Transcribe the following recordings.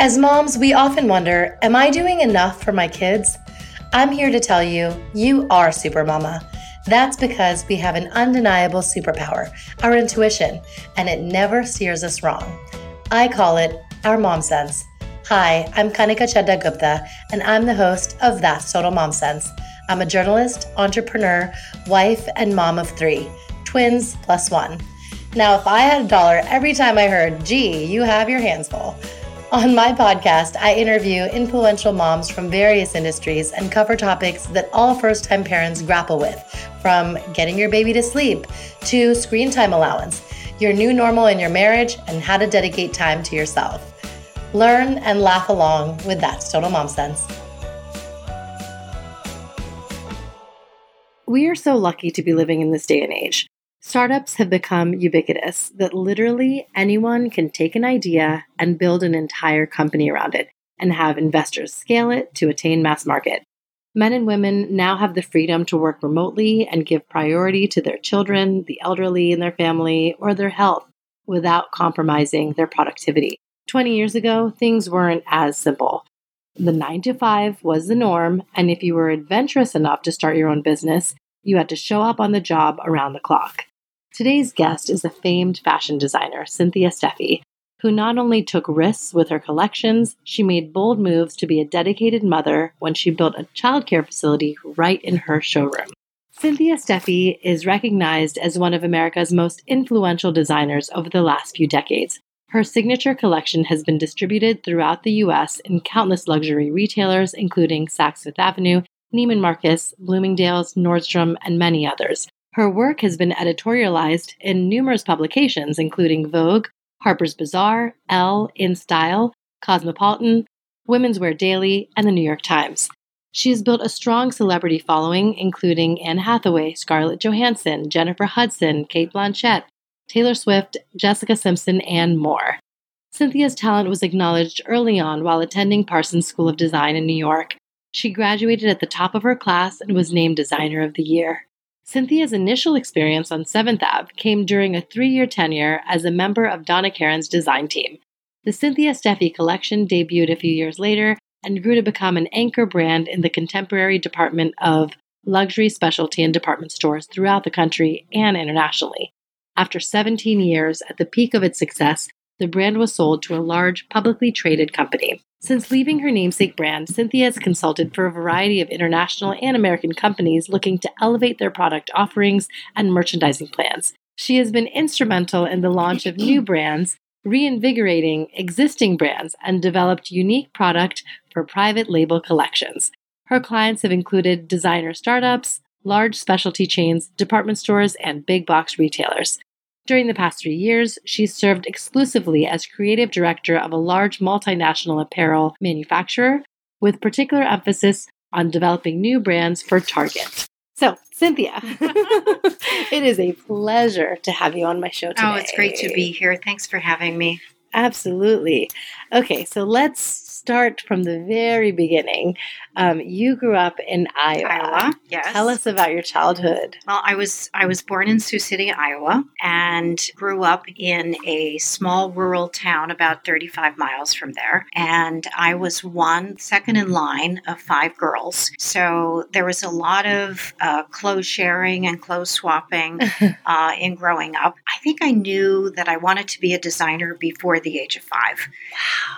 As moms, we often wonder Am I doing enough for my kids? I'm here to tell you, you are Super Mama. That's because we have an undeniable superpower, our intuition, and it never steers us wrong. I call it our mom sense. Hi, I'm Kanika Chadda Gupta, and I'm the host of That's Total Mom Sense. I'm a journalist, entrepreneur, wife, and mom of three twins plus one. Now, if I had a dollar every time I heard, gee, you have your hands full, on my podcast, I interview influential moms from various industries and cover topics that all first time parents grapple with, from getting your baby to sleep to screen time allowance, your new normal in your marriage, and how to dedicate time to yourself. Learn and laugh along with That's Total Mom Sense. We are so lucky to be living in this day and age. Startups have become ubiquitous that literally anyone can take an idea and build an entire company around it and have investors scale it to attain mass market. Men and women now have the freedom to work remotely and give priority to their children, the elderly in their family, or their health without compromising their productivity. 20 years ago, things weren't as simple. The 9 to 5 was the norm, and if you were adventurous enough to start your own business, you had to show up on the job around the clock. Today's guest is the famed fashion designer, Cynthia Steffe, who not only took risks with her collections, she made bold moves to be a dedicated mother when she built a childcare facility right in her showroom. Cynthia Steffe is recognized as one of America's most influential designers over the last few decades. Her signature collection has been distributed throughout the U.S. in countless luxury retailers, including Saks Fifth Avenue, Neiman Marcus, Bloomingdale's, Nordstrom, and many others. Her work has been editorialized in numerous publications, including Vogue, Harper's Bazaar, Elle, InStyle, Cosmopolitan, Women's Wear Daily, and the New York Times. She has built a strong celebrity following, including Anne Hathaway, Scarlett Johansson, Jennifer Hudson, Cate Blanchett, Taylor Swift, Jessica Simpson, and more. Cynthia's talent was acknowledged early on while attending Parsons School of Design in New York. She graduated at the top of her class and was named Designer of the Year. Cynthia's initial experience on 7th Ave came during a three year tenure as a member of Donna Karan's design team. The Cynthia Steffe collection debuted a few years later and grew to become an anchor brand in the contemporary department of luxury specialty and department stores throughout the country and internationally. After 17 years at the peak of its success, the brand was sold to a large publicly traded company. Since leaving her namesake brand, Cynthia has consulted for a variety of international and American companies looking to elevate their product offerings and merchandising plans. She has been instrumental in the launch of new brands, reinvigorating existing brands, and developed unique product for private label collections. Her clients have included designer startups, large specialty chains, department stores, and big box retailers. During the past three years, she's served exclusively as creative director of a large multinational apparel manufacturer, with particular emphasis on developing new brands for Target. So, Cynthia, it is a pleasure to have you on my show today. Oh, it's great to be here. Thanks for having me. Absolutely. Okay, so let's start from the very beginning. Um, you grew up in Iowa. Iowa, yes. Tell us about your childhood. Well, I was I was born in Sioux City, Iowa, and grew up in a small rural town about 35 miles from there. And I was one second in line of five girls, so there was a lot of uh, clothes sharing and clothes swapping uh, in growing up. I think I knew that I wanted to be a designer before the age of five.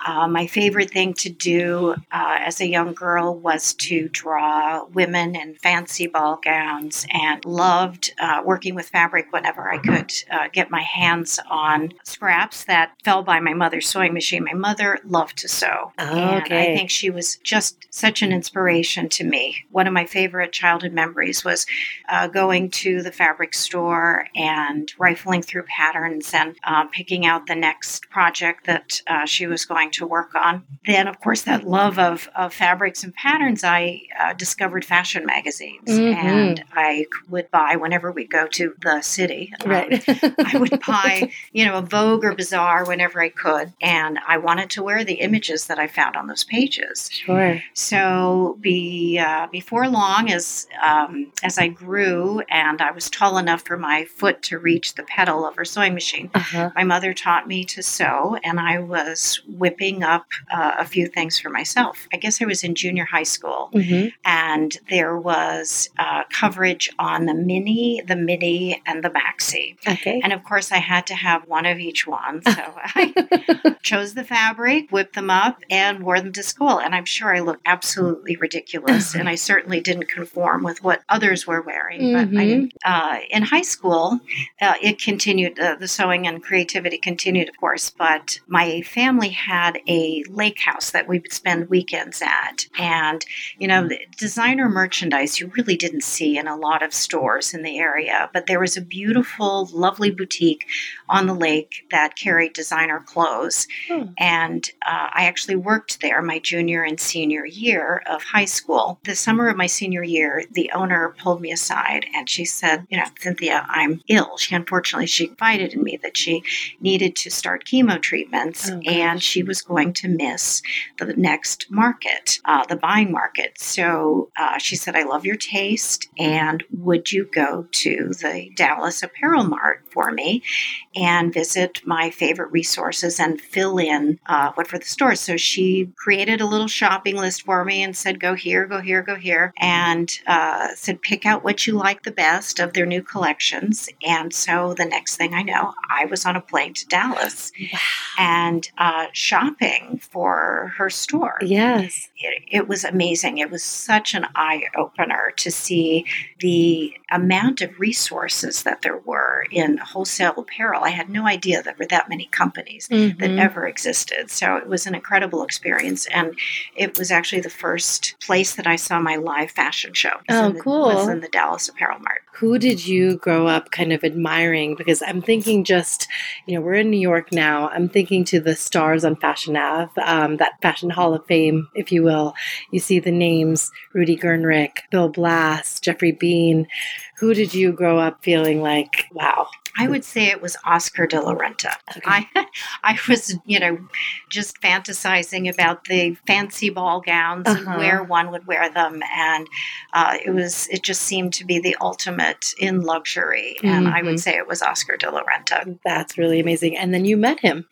Uh, my favorite thing to do uh, as a young girl was to draw women in fancy ball gowns and loved uh, working with fabric whenever I could uh, get my hands on scraps that fell by my mother's sewing machine. My mother loved to sew. Oh, and. I think she was just such an inspiration to me. One of my favorite childhood memories was uh, going to the fabric store and rifling through patterns and uh, picking out the next project that uh, she was going to work on. Then, of course, that love of, of fabrics and patterns, I uh, discovered fashion magazines Mhm. and I would buy whenever we go to the city. Um, Right. I would buy, you know, a Vogue or Bazaar whenever I could. And I wanted to wear the images that I found on those pages. Sure. So be, uh, before long, as um, as I grew and I was tall enough for my foot to reach the pedal of her sewing machine, Uh-huh. my mother taught me to sew, and I was whipping up uh, a few things for myself. I guess I was in junior high school Mm-hmm. and there was uh, coverage on the mini, the midi, and the maxi. Okay. And of course, I had to have one of each one. So I chose the fabric, whipped them up, and wore them to school. And I'm sure I looked absolutely ridiculous. and I certainly didn't conform with what others were wearing. But I, Mhm. uh, in high school, uh, it continued, uh, the sewing and creativity continued, of course. But my family had a lake house that we would spend weekends at. And, you know, designer merchandise you really didn't see in a lot of stores in the area. But there was a beautiful, lovely boutique on the lake that carried designer clothes. Oh. And uh, I actually worked there my junior and senior year of high school. The summer of my senior year, the owner pulled me aside and she said, You know, Cynthia, I'm ill. She unfortunately she confided in me that she needed to start chemo treatments Oh, and she was going to miss the next market, uh, the buying market. So uh, she said, I love your taste. And would you go to the Dallas Apparel Mart for me and visit my favorite resources and fill in uh, what for the stores? So she created a little shopping list for me and said, go here, go here, go here. And uh, said, pick out what you like the best of their new collections. And so the next thing I know, I was on a plane to Dallas Wow. and uh, shopping for her store. Yes. It, it was amazing. It was such an eye opener to see the amount of resources that there were in wholesale apparel. I had no idea there were that many companies that Mhm. ever existed. So it was an incredible experience, and it was actually the first place that I saw my live fashion show. Oh, the, cool. Was in the Dallas Apparel Mart. Who did you grow up kind of admiring? Because I'm thinking just, you know, we're in New York now. I'm thinking to the stars on Fashion Ave, um, that Fashion Hall of Fame, if you will. You see the names Rudi Gernreich, Bill Blass, Geoffrey Beene. Who did you grow up feeling like, wow? I would say it was Oscar de la Renta. Okay. I, I was, you know, just fantasizing about the fancy ball gowns Uh-huh. and where one would wear them, and uh, it was, it just seemed to be the ultimate in luxury. And I Mhm. would say it was Oscar de la Renta. That's really amazing. And then you met him.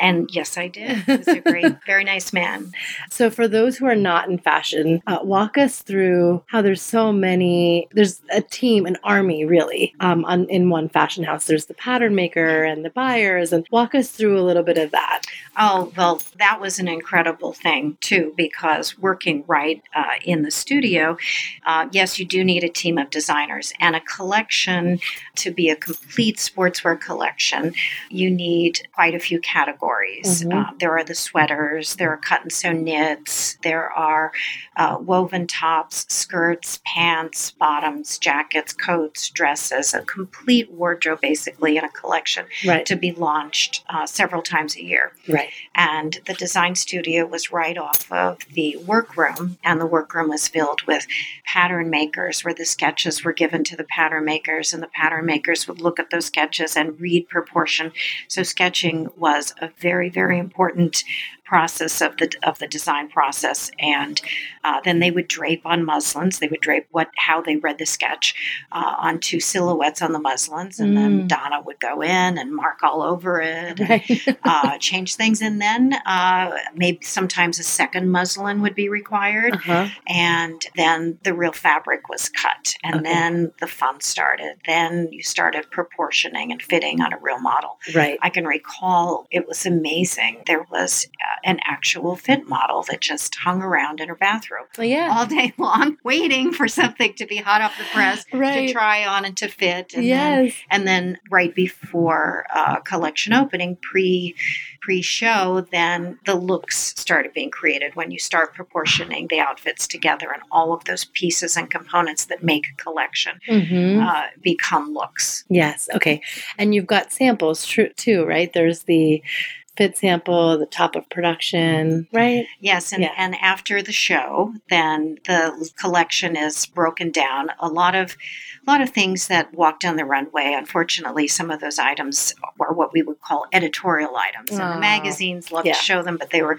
And yes, I did. He was a great, very nice man. So, for those who are not in fashion, uh, walk us through how there's so many. There's a team, an army, really, um, on, in one fashion house. There's the pattern maker and the buyers, and walk us through a little bit of that. Oh, well, that was an incredible thing, too, because working right uh, in the studio, uh, yes, you do need a team of designers and a collection to be a complete sportswear collection. You need quite a few categories. Mhm. Uh, there are the sweaters, there are cut and sew knits, there are uh, woven tops, skirts, pants, bottoms, jackets, coats, dresses, a complete wardrobe basically in a collection Right. to be launched uh, several times a year Right. and the design studio was right off of the workroom and the workroom was filled with pattern makers where the sketches were given to the pattern makers and the pattern makers would look at those sketches and read proportion so sketching was a very very important process of the of the design process and uh, then they would drape on muslins they would drape what how they read the sketch uh, onto silhouettes on the muslins and then Mm. donna would go in and mark all over it and uh, change things, and then uh, maybe sometimes a second muslin would be required, uh-huh. and then the real fabric was cut, and Okay. then the fun started. Then you started proportioning and fitting on a real model. Right. I can recall it was amazing. There was uh, an actual fit model that just hung around in her bathroom Well, yeah. all day long, waiting for something to be hot off the press Right. to try on and to fit. And then yes. and then right before uh, collection opening pre pre show then the looks started being created when you start proportioning the outfits together and all of those pieces and components that make a collection hmm uh, become looks Yes. Okay. And you've got samples too, right? There's the fit sample, the top of production, right? yes and, Yeah. and after the show then the collection is broken down a lot of a lot of things that walk down the runway unfortunately some of those items are what we would call editorial items and Oh, the magazines love yeah. to show them but they were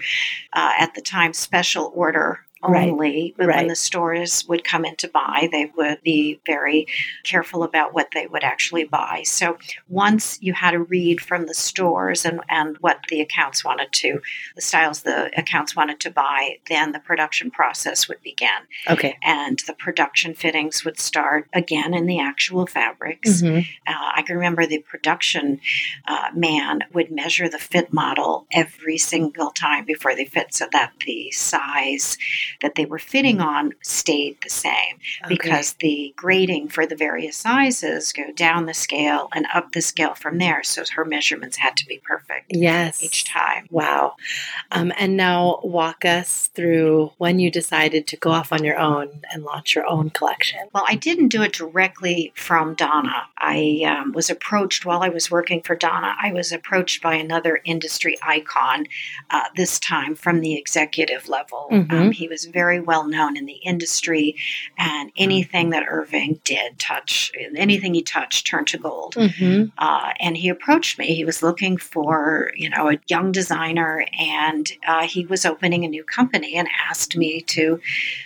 uh, at the time special order Right. only. But Right. when the stores would come in to buy, they would be very careful about what they would actually buy. So once you had to read from the stores and, and what the accounts wanted to, the styles the accounts wanted to buy, then the production process would begin. Okay. And the production fittings would start again in the actual fabrics. Mhm. Uh, I can remember the production uh, man would measure the fit model every single time before they fit so that the size that they were fitting on stayed the same Okay. because the grading for the various sizes go down the scale and up the scale from there. So her measurements had to be perfect yes. each time. Wow. Um, and now walk us through when you decided to go off on your own and launch your own collection. Well, I didn't do it directly from Donna. I um, was approached while I was working for Donna. I was approached by another industry icon, uh, this time from the executive level. Mhm. Um, he was very well known in the industry, and anything that Irving did touch, anything he touched turned to gold. Mm-hmm. Uh, and he approached me. He was looking for, you know, a young designer, and uh, he was opening a new company and asked me to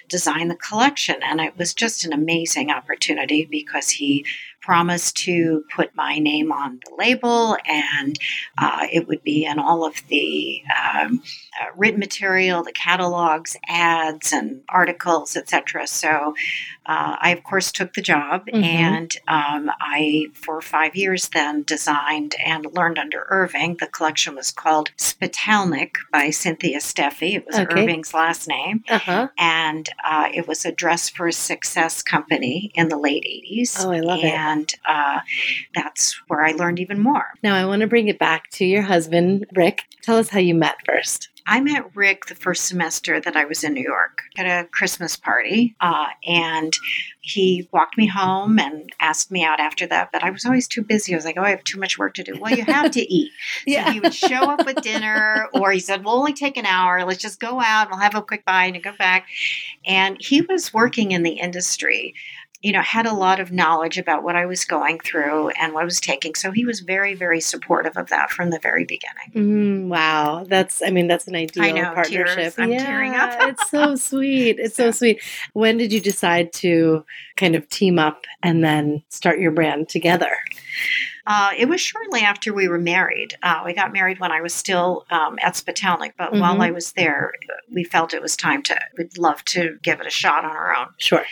design the collection. And it was just an amazing opportunity because he promised to put my name on the label, and uh, it would be in all of the um, uh, written material, the catalogs, ads, and articles, etc. So uh, I, of course, took the job, Mhm. and um, I, for five years, then designed and learned under Irving. The collection was called Spitalnik by Cynthia Steffe. It was Okay. Irving's last name, Uh huh. and uh, it was a dress for success company in the late 80s. Oh, I love it. and uh, that's where I learned even more. Now I want to bring it back to your husband, Rick. Tell us how you met first. I met Rick the first semester that I was in New York at a Christmas party, uh, and he walked me home and asked me out after that. But I was always too busy. I was like, "Oh, I have too much work to do." Well, you have to eat. So he would show up with dinner, or he said, "We'll only take an hour. Let's just go out. We'll have a quick bite and go back." And he was working in the industry. You know, had a lot of knowledge about what I was going through and what I was taking. So he was very, very supportive of that from the very beginning. Mm, wow, that's I mean that's an ideal know, partnership. tears. I'm tearing up. it's so sweet. It's so So- sweet. When did you decide to kind of team up and then start your brand together? Uh, it was shortly after we were married. Uh, we got married when I was still um, at Spitalnik, but while Mhm. I was there, we felt it was time to, we'd love to give it a shot on our own. Sure.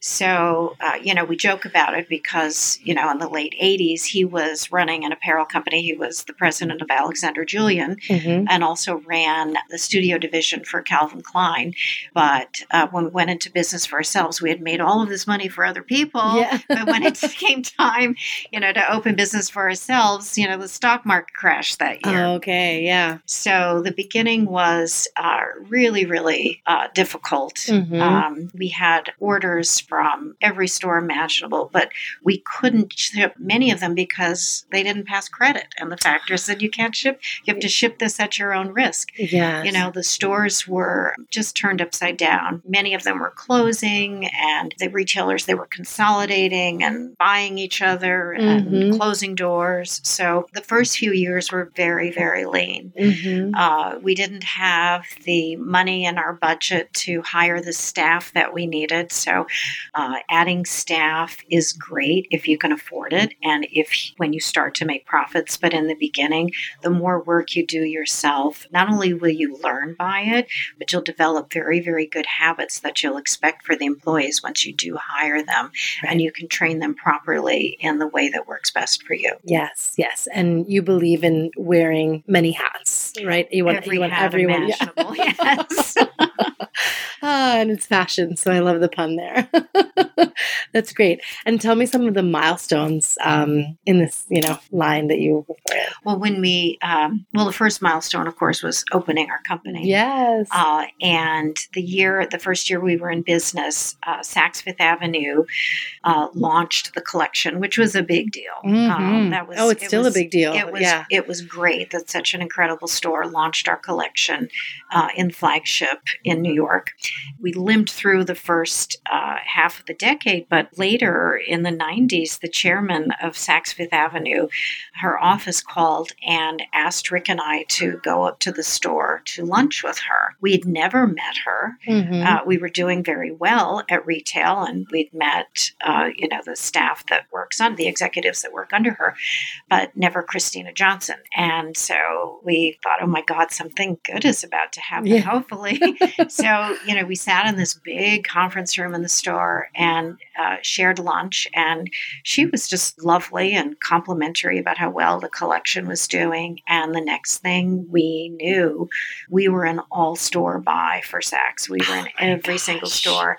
So, uh, you know, we joke about it because, you know, in the late 80s, he was running an apparel company. He was the president of Alexander Julian hmm and also ran the studio division for Calvin Klein. But uh, when we went into business for ourselves, we had made all of this money for other people Yeah. but when it came time, you know, to open business for ourselves, you know, the stock market crashed that year. okay. Yeah. So the beginning was uh, really, really uh, difficult. Mhm. Um, we had orders from every store imaginable, but we couldn't ship many of them because they didn't pass credit. And the factor said you can't ship, you have to ship this at your own risk. Yeah. You know, the stores were just turned upside down. Many of them were closing, and the retailers, they were consolidating and buying each other and Mhm. closing doors. So the first few years were very, very lean. hmm Uh, we didn't have the money in our budget to hire the staff that we needed. So, uh, adding staff is great if you can afford it and if when you start to make profits. But in the beginning, the more work you do yourself, not only will you learn by it, but you'll develop very, very good habits that you'll expect for the employees once you do hire them. And you can train them properly in the way that works best for you. Yes. Yes. And you believe in wearing many hats, right? You want Every you want everyone. Yeah. yes. ah, and it's fashion, so I love the pun there. That's great. And tell me some of the milestones um, in this, you know, line that you. Well, when we, um, well, the first milestone, of course, was opening our company. Yes. Uh, and the year, the first year we were in business, uh, Saks Fifth Avenue uh, launched the collection, which was a big deal. Mhm. that was oh, it's it still was- a big deal. It was yeah. it was great that such an incredible store launched our collection uh, in flagship in New York. We limped through the first uh, half of the decade, but later in the 90s, the chairman of Saks Fifth Avenue, her office called and asked Rick and I to go up to the store to lunch with her. We had never met her. Mm-hmm. Uh, we were doing very well at retail, and we'd met, uh, you know, the staff that works on the executives that work under her, but never Christina Johnson. And so we thought, oh my God, something good is about to happen, yeah. hopefully. so, you know, we sat in this big conference room in the store and uh, shared lunch, and she was just lovely and complimentary about how well the collection was doing. And the next thing we knew, we were an all store buy for Saks. We were in oh every gosh. single store.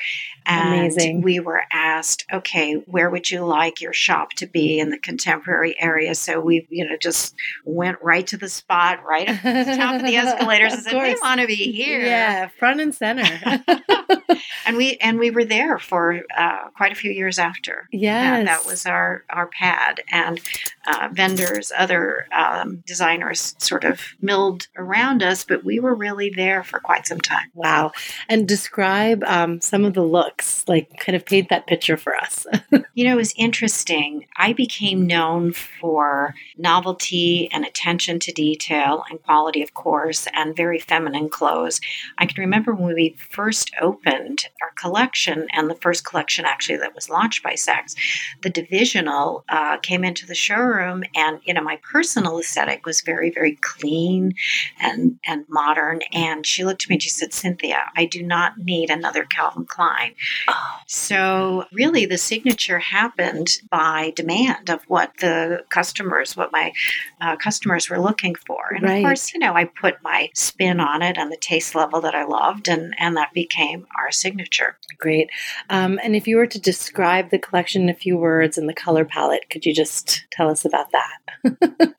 And Amazing. we were asked, okay, where would you like your shop to be in the contemporary area? So we, you know, just went right to the spot, right at the top of the escalators and said, we want to be here. Yeah, front and center. and we and we were there for uh, quite a few years after. Yeah, that was our our pad, and uh, vendors, other um, designers, sort of milled around us, but we were really there for quite some time. Wow! And describe um, some of the looks, like kind of paint that picture for us. you know, it was interesting. I became known for novelty and attention to detail and quality, of course, and very feminine clothes. I can remember when we first opened our collection, and the first collection actually that was launched by Saks, the divisional uh, came into the showroom, and you know my personal aesthetic was very, very clean and and modern. And she looked at me and she said, "Cynthia, I do not need another Calvin Klein." Oh. So really, the signature happened by demand of what the customers, what my uh, customers were looking for, and right. of course, you know, I put my spin on it and the taste level that I loved, and and that became our signature. Great. Um, and if you were to describe the collection in a few words and the color palette, could you just tell us about that?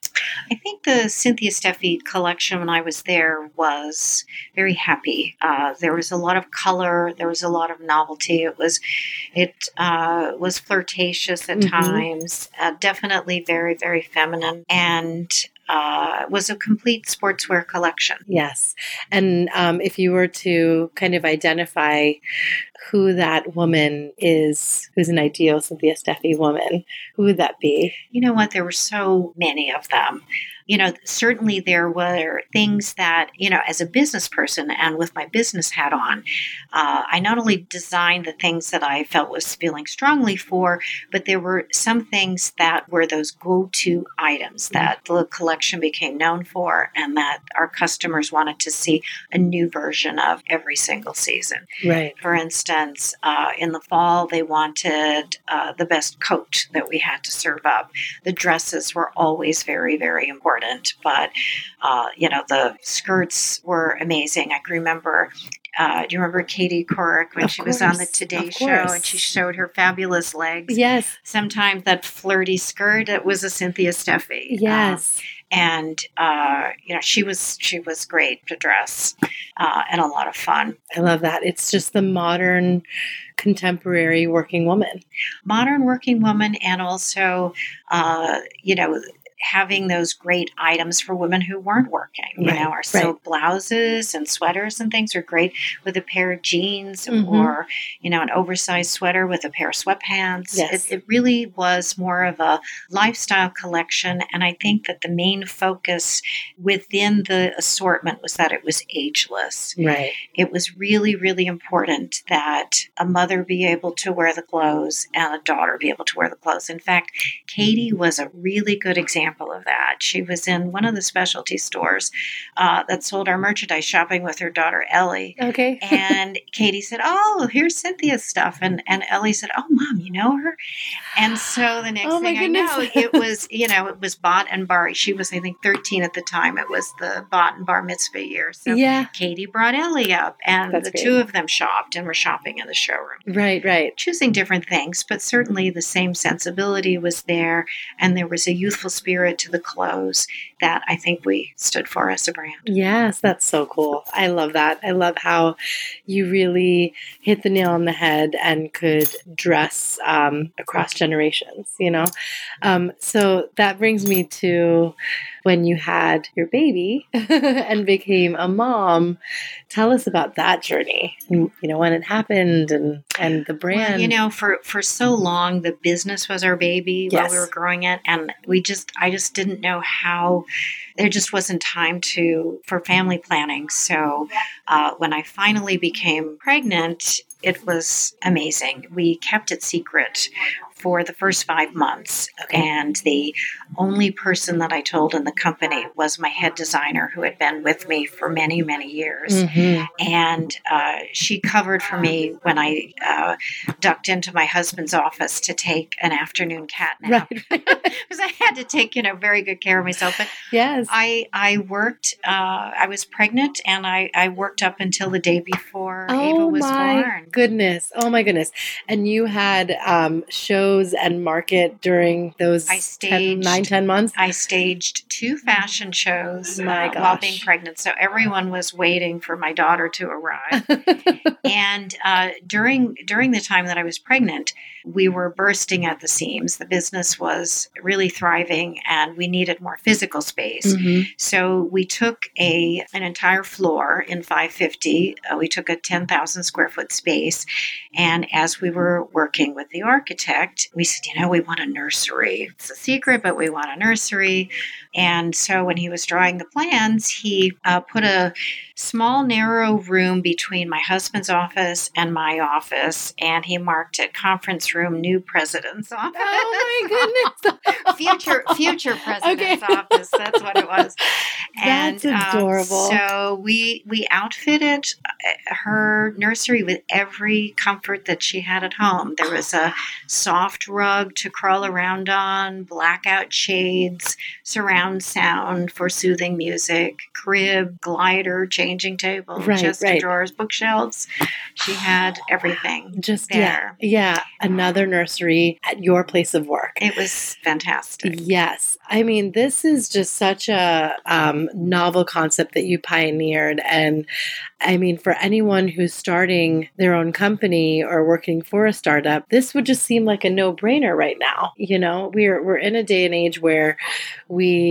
I think the Cynthia Steffe collection when I was there was very happy. Uh, there was a lot of color. There was a lot of novelty. It was, it uh, was flirtatious at mm-hmm. times. Uh, definitely very very feminine and uh, was a complete sportswear collection. Yes. And um, if you were to kind of identify who that woman is, who's an ideal Cynthia Steffe woman, who would that be? You know what? There were so many of them you know, certainly there were things that, you know, as a business person and with my business hat on, uh, I not only designed the things that I felt was feeling strongly for, but there were some things that were those go to items mm-hmm. that the collection became known for and that our customers wanted to see a new version of every single season. Right. For instance, uh, in the fall, they wanted uh, the best coat that we had to serve up. The dresses were always very, very important important, but uh, you know the skirts were amazing. I can remember. Uh, do you remember Katie Couric when of she course, was on the Today Show and she showed her fabulous legs? Yes. Sometimes that flirty skirt it was a Cynthia Steffe. Um, yes. Um, and uh, you know she was she was great to dress uh, and a lot of fun. I love that. It's just the modern, contemporary working woman, modern working woman, and also uh, you know having those great items for women who weren't working. You right, know, our silk right. blouses and sweaters and things are great with a pair of jeans mm-hmm. or, you know, an oversized sweater with a pair of sweatpants. Yes. It, it really was more of a lifestyle collection. And I think that the main focus within the assortment was that it was ageless. Right. It was really, really important that a mother be able to wear the clothes and a daughter be able to wear the clothes. In fact, Katie was a really good example example of that. She was in one of the specialty stores uh, that sold our merchandise shopping with her daughter Ellie. Okay. and Katie said, "Oh, here's Cynthia's stuff," and and Ellie said, "Oh, mom, you know her." And so the next oh thing I know, it was you know it was Bat and Bar. She was I think 13 at the time. It was the Bat and Bar mitzvah year. So yeah. Katie brought Ellie up, and That's the great. two of them shopped and were shopping in the showroom. Right, right. Choosing different things, but certainly the same sensibility was there, and there was a youthful spirit spirit to the clothes. that I think we stood for as a brand. Yes, that's so cool. I love that. I love how you really hit the nail on the head and could dress um, across generations, you know? Um, so that brings me to when you had your baby and became a mom. Tell us about that journey. You know, when it happened and and the brand. Well, you know, for for so long the business was our baby yes. while we were growing it and we just I just didn't know how there just wasn't time to for family planning. So uh, when I finally became pregnant, it was amazing. We kept it secret for the first five months. And the only person that I told in the company was my head designer who had been with me for many, many years. Mm-hmm. And uh, she covered for me when I uh, ducked into my husband's office to take an afternoon cat nap. Because right. I had to take, you know, very good care of myself. But yes, I, I worked, uh, I was pregnant and I, I worked up until the day before oh Ava was born. Goodness. Oh my goodness. And you had um, shows shows and market during those I staged, 10, nine, 10 months? I staged two fashion shows uh, while being pregnant. So everyone was waiting for my daughter to arrive. and uh, during during the time that I was pregnant, we were bursting at the seams. The business was really thriving, and we needed more physical space. Mm-hmm. So we took a an entire floor in 550. Uh, we took a 10,000 square foot space, and as we were working with the architect, we said, you know, we want a nursery. It's a secret, but we want a nursery. And so when he was drawing the plans, he uh, put a small, narrow room between my husband's office and my office, and he marked it conference room, new president's office. Oh my goodness! future future president's okay. office. That's what it was. And, That's um, adorable. Um, so we we outfitted uh, her nursery with every comfort that she had at home. There was a soft rug to crawl around on, blackout shades, surround sound for soothing music, crib, glider, changing table, right, chest right. drawers, bookshelves. She had everything just there. Yeah, yeah, another nursery at your place of work. It was fantastic. Yes, I mean this is just such a um, novel concept that you pioneered, and I mean for anyone who's starting their own company or working for a startup, this would just seem like a no-brainer right now. You know, we're we're in a day and age where we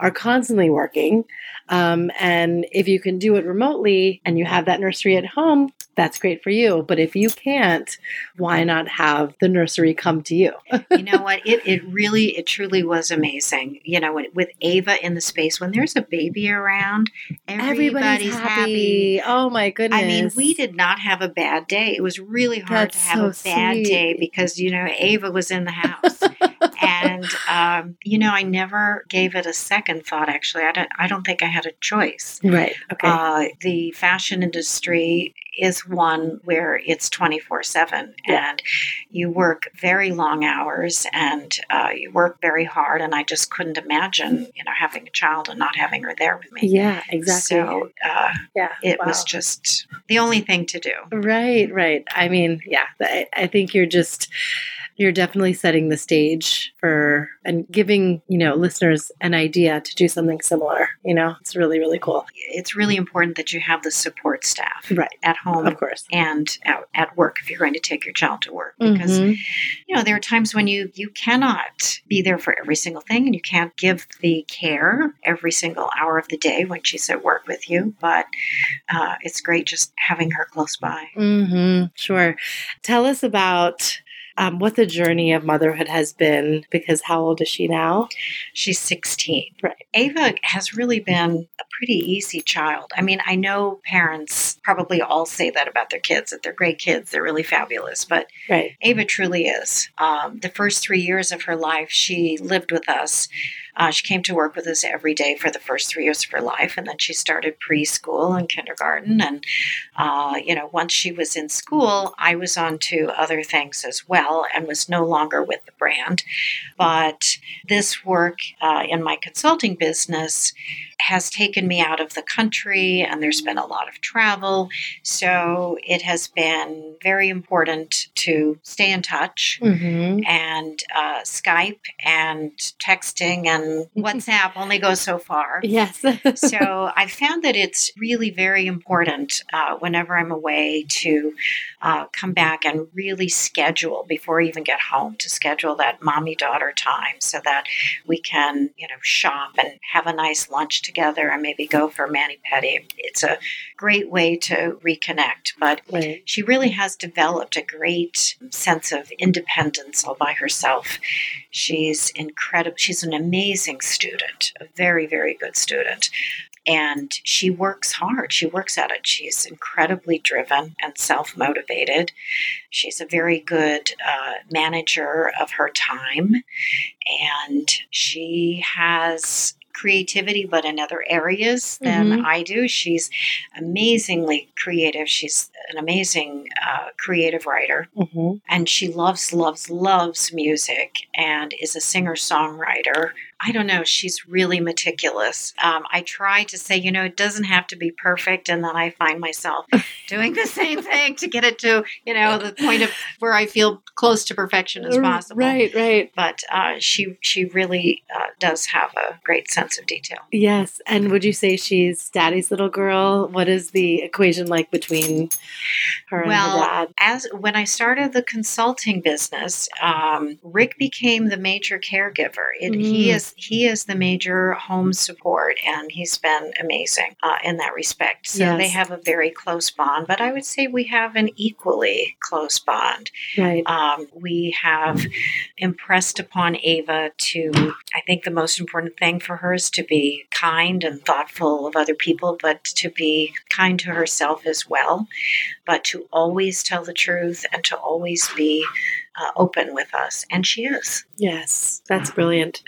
are constantly working. Um, and if you can do it remotely and you have that nursery at home, that's great for you. But if you can't, why not have the nursery come to you? you know what? It, it really, it truly was amazing. You know, with Ava in the space, when there's a baby around, everybody's, happy. happy. Oh my goodness. I mean, we did not have a bad day. It was really hard that's to have so a bad sweet. day because, you know, Ava was in the house. and um, you know, I never gave it a second thought. Actually, I don't. I don't think I had a choice. Right. Okay. Uh, the fashion industry is one where it's 24 7 and you work very long hours and uh, you work very hard and i just couldn't imagine you know having a child and not having her there with me yeah exactly so uh, yeah it wow. was just the only thing to do right right i mean yeah I, I think you're just you're definitely setting the stage for and giving you know listeners an idea to do something similar you know? It's really really cool. It's really important that you have the support staff right. at home of course. and out at work if you're going to take your child to work. Because mm-hmm. you know there are times when you you cannot be there for every single thing and you can't give the care every single hour of the day when she's at work with you. But uh, it's great just having her close by. Mm-hmm. sure. Tell us about um, what the journey of motherhood has been because how old is she now? She's 16. Right. Ava has really been a pretty easy child. I mean, I know parents probably all say that about their kids, that they're great kids, they're really fabulous, but right. Ava truly is. Um, the first three years of her life, she lived with us. Uh, she came to work with us every day for the first three years of her life, and then she started preschool and kindergarten. And uh, you know, once she was in school, I was on to other things as well, and was no longer with the brand. But this work uh, in my consulting business has taken me out of the country and there's been a lot of travel. So it has been very important to stay in touch mm-hmm. and uh, Skype and texting and WhatsApp only goes so far. Yes. so I found that it's really very important uh, whenever I'm away to uh, come back and really schedule before I even get home to schedule that mommy daughter time so that we can, you know, shop and have a nice lunch together and maybe go for mani pedi. It's a great way to reconnect. But right. she really has developed a great sense of independence all by herself. She's incredible. She's an amazing student, a very, very good student and she works hard. She works at it. She's incredibly driven and self motivated. She's a very good uh, manager of her time, and she has creativity, but in other areas than mm-hmm. I do. She's amazingly creative. She's an amazing uh, creative writer. Mm-hmm. And she loves, loves, loves music and is a singer songwriter I don't know, she's really meticulous. Um, I try to say, you know, it doesn't have to be perfect. And then I find myself doing the same thing to get it to, you know, the point of where I feel close to perfection as possible. Right, right. But uh, she, she really uh, does have a great sense of detail. Yes. And would you say she's daddy's little girl? What is the equation like between her well, and her dad? As when I started the consulting business, um, Rick became the major caregiver. It, mm. He is he is the major home support, and he's been amazing uh, in that respect. So yes. they have a very close bond, but I would say we have an equally close bond. Right. Um, we have impressed upon Ava to, I think the most important thing for her is to be kind and thoughtful of other people, but to be kind to herself as well, but to always tell the truth and to always be uh, open with us. And she is. Yes, that's brilliant.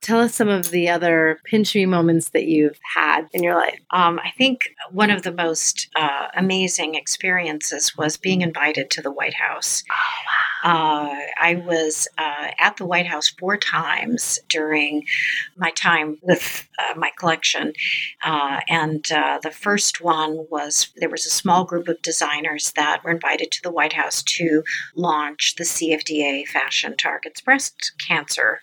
Tell us some of the other pinch me moments that you've had in your life. Um, I think one of the most uh, amazing experiences was being invited to the White House. Oh, wow. Uh, I was uh, at the White House four times during my time with uh, my collection. Uh, and uh, the first one was there was a small group of designers that were invited to the White House to launch the CFDA Fashion Targets Breast Cancer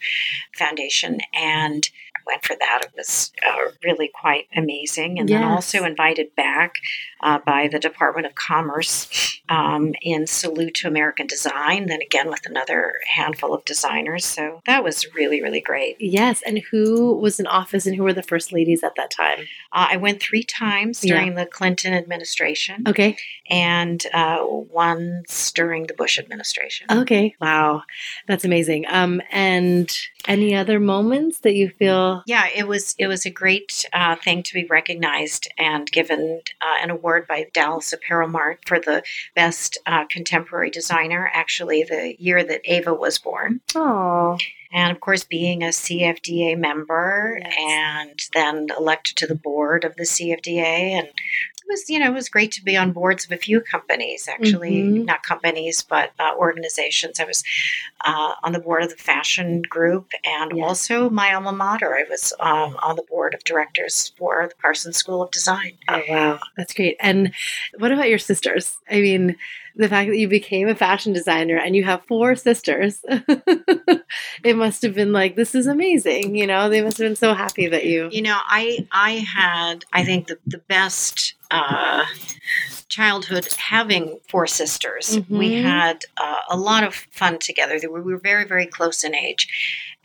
Foundation. And went for that. It was uh, really quite amazing. And yes. then also invited back uh, by the Department of Commerce um, in Salute to American Design, then again with another handful of designers. So that was really, really great. Yes. And who was in office and who were the first ladies at that time? Uh, I went three times during yeah. the Clinton administration. Okay. And uh, once during the Bush administration. Okay. Wow. That's amazing. Um, and any other moments that you feel? Yeah, it was it was a great uh, thing to be recognized and given uh, an award by Dallas Apparel Mart for the best uh, contemporary designer. Actually, the year that Ava was born. Oh. And of course, being a CFDA member yes. and then elected to the board of the CFDA and was, you know, it was great to be on boards of a few companies, actually, mm-hmm. not companies, but uh, organizations. I was uh, on the board of the fashion group and yes. also my alma mater. I was um, on the board of directors for the Parsons School of Design. Oh, wow. That's great. And what about your sisters? I mean, the fact that you became a fashion designer and you have four sisters, it must have been like, this is amazing. You know, they must have been so happy that you. You know, I I had I think the the best uh, childhood having four sisters. Mm-hmm. We had uh, a lot of fun together. We were very, very close in age.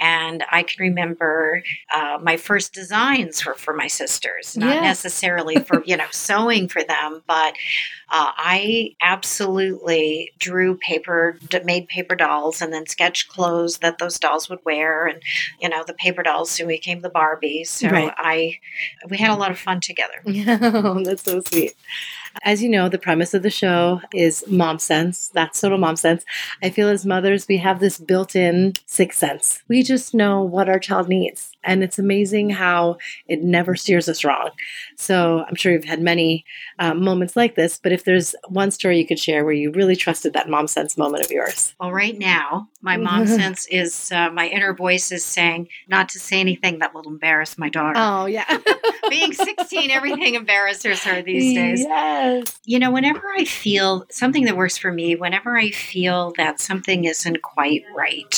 And I can remember uh, my first designs were for my sisters, not yes. necessarily for, you know, sewing for them, but uh, I absolutely drew paper, made paper dolls, and then sketched clothes that those dolls would wear, and you know the paper dolls soon became the Barbies. So right. I, we had a lot of fun together. Yeah, that's so sweet. As you know, the premise of the show is mom sense. That's total mom sense. I feel as mothers, we have this built in sixth sense. We just know what our child needs. And it's amazing how it never steers us wrong. So I'm sure you've had many uh, moments like this, but if there's one story you could share where you really trusted that mom sense moment of yours. Well, right now, my mom sense is uh, my inner voice is saying not to say anything that will embarrass my daughter. Oh, yeah. Being 16, everything embarrasses her these days. Yes. You know, whenever I feel something that works for me, whenever I feel that something isn't quite right,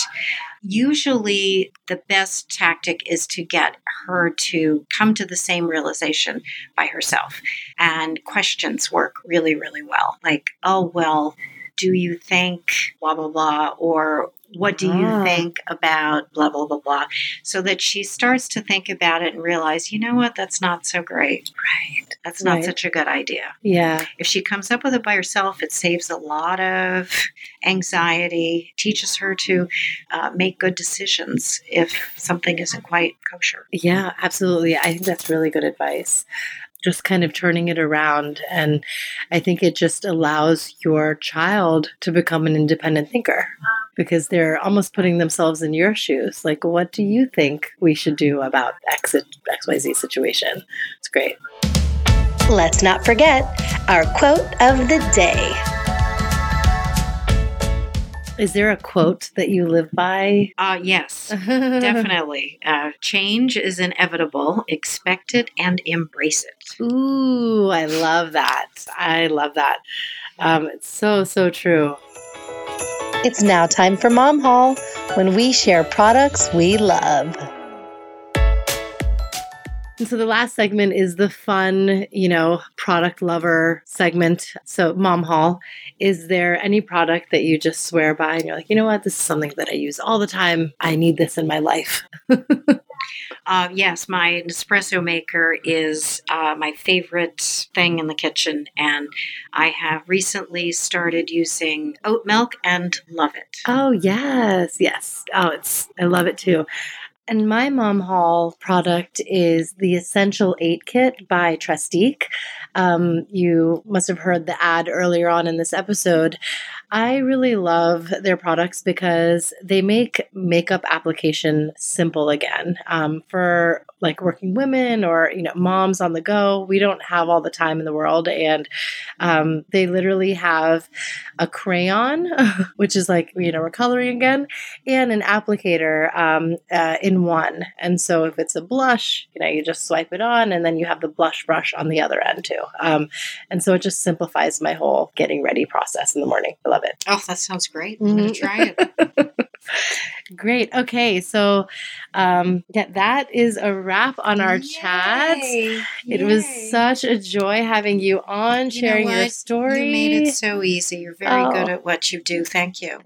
usually the best tactic is to get her to come to the same realization by herself. And questions work really, really well. Like, oh, well, do you think blah, blah, blah? Or what do you ah. think about blah, blah, blah, blah? So that she starts to think about it and realize, you know what, that's not so great. Right. That's not right. such a good idea. Yeah. If she comes up with it by herself, it saves a lot of anxiety, teaches her to uh, make good decisions if something isn't quite kosher. Yeah, absolutely. I think that's really good advice just kind of turning it around. And I think it just allows your child to become an independent thinker because they're almost putting themselves in your shoes. Like, what do you think we should do about X, XYZ situation? It's great. Let's not forget our quote of the day. Is there a quote that you live by? Uh, yes, definitely. Uh, change is inevitable. Expect it and embrace it. Ooh, I love that. I love that. Um, it's so, so true. It's now time for Mom Haul when we share products we love. And so the last segment is the fun, you know, product lover segment. So, Mom Haul, is there any product that you just swear by and you're like, you know what, this is something that I use all the time. I need this in my life. uh, yes, my Nespresso maker is uh, my favorite thing in the kitchen, and I have recently started using oat milk and love it. Oh yes, yes. Oh, it's I love it too. And my mom haul product is the Essential 8 Kit by Trestique. Um, you must have heard the ad earlier on in this episode. I really love their products because they make makeup application simple again. Um, for like working women or you know moms on the go, we don't have all the time in the world, and um, they literally have a crayon, which is like you know we're coloring again, and an applicator um, uh, in one. And so if it's a blush, you know you just swipe it on, and then you have the blush brush on the other end too. Um, and so it just simplifies my whole getting ready process in the morning. I love it. Oh, that sounds great. I'm mm-hmm. going to try it. Great. Okay. So, um, yeah, that is a wrap on our Yay. chat. Yay. It was such a joy having you on, sharing you know your story. You made it so easy. You're very oh. good at what you do. Thank you.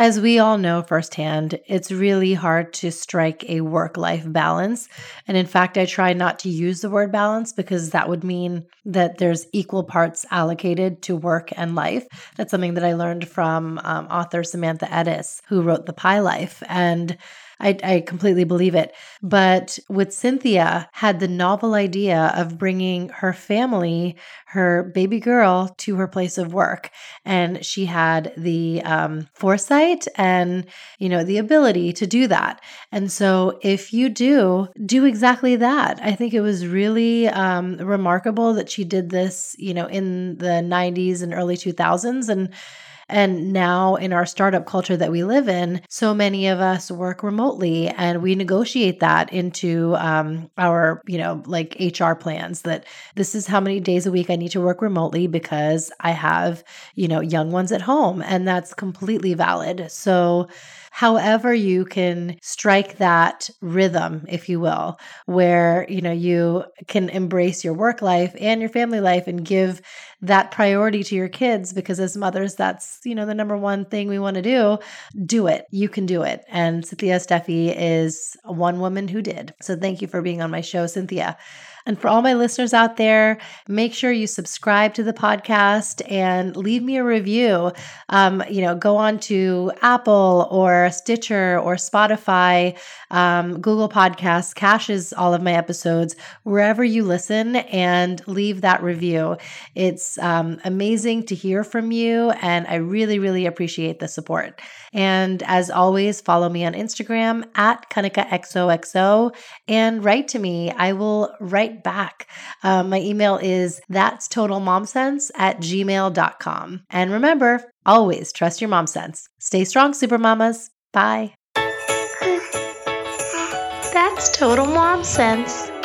As we all know firsthand, it's really hard to strike a work life balance. And in fact, I try not to use the word balance because that would mean that there's equal parts allocated to work and life. That's something that I learned from um, author Samantha Ettus, who wrote The Pie Life. And I, I completely believe it. But with Cynthia, had the novel idea of bringing her family, her baby girl, to her place of work, and she had the um, foresight and you know the ability to do that. And so, if you do do exactly that, I think it was really um, remarkable that she did this, you know, in the '90s and early 2000s, and and now in our startup culture that we live in, so many of us work remotely and we negotiate that into um, our, you know, like HR plans that this is how many days a week I need to work remotely because I have, you know, young ones at home. And that's completely valid. So, however you can strike that rhythm if you will where you know you can embrace your work life and your family life and give that priority to your kids because as mothers that's you know the number one thing we want to do do it. You can do it. And cynthia Steffe is one woman who did. So thank you for being on my show cynthia and for all my listeners out there, make sure you subscribe to the podcast and leave me a review. Um, you know, go on to Apple or Stitcher or Spotify, um, Google Podcasts, caches all of my episodes wherever you listen and leave that review. It's um, amazing to hear from you, and I really, really appreciate the support. And as always, follow me on Instagram at KanikaXOXO and write to me. I will write back. Um, my email is that's total mom sense at gmail.com. And remember, always trust your mom sense. Stay strong, super mamas. Bye. That's total mom sense.